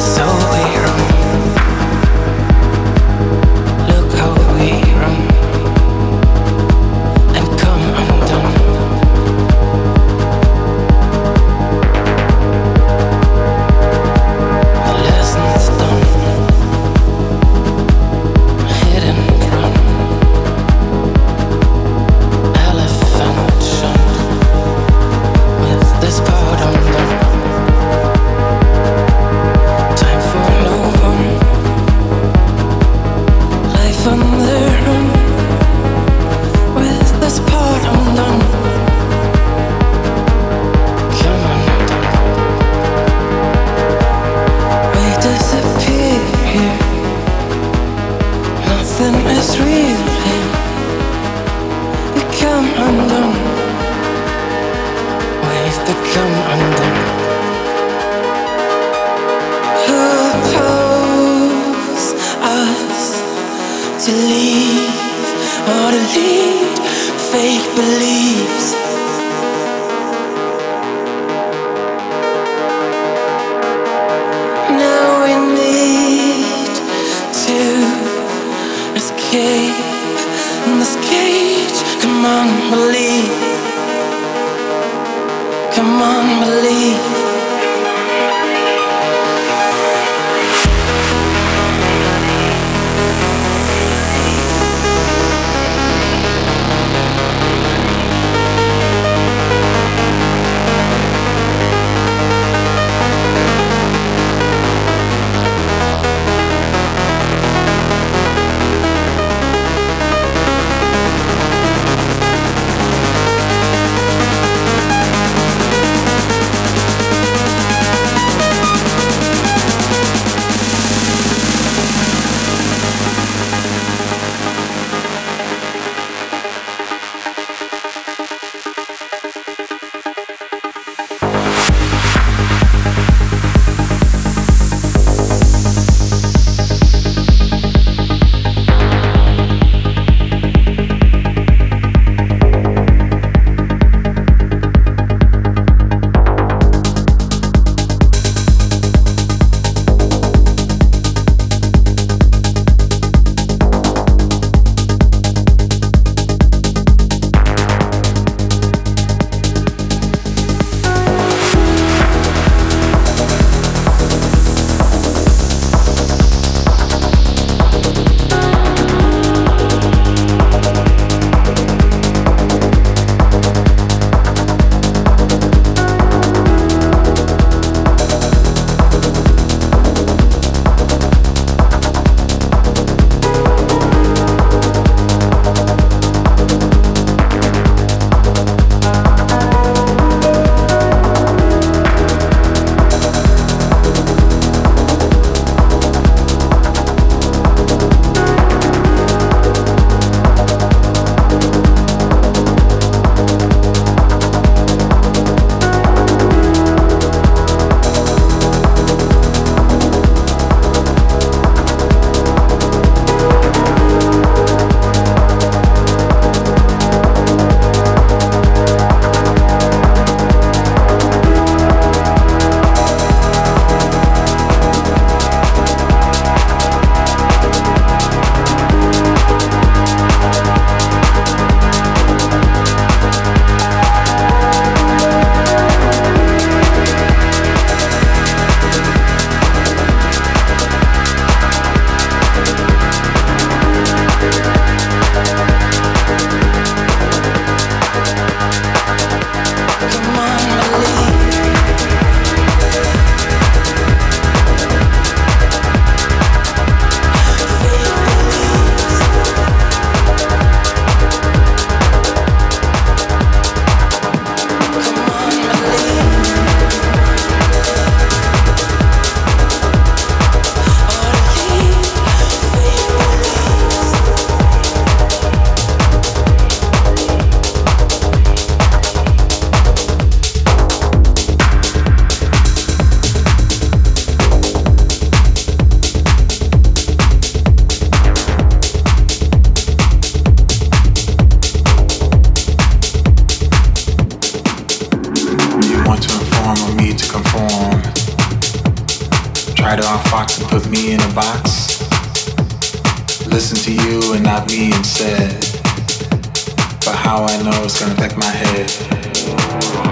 so Try to unfox and put me in a box. Listen to you and not me instead. But how I know it's gonna affect my head.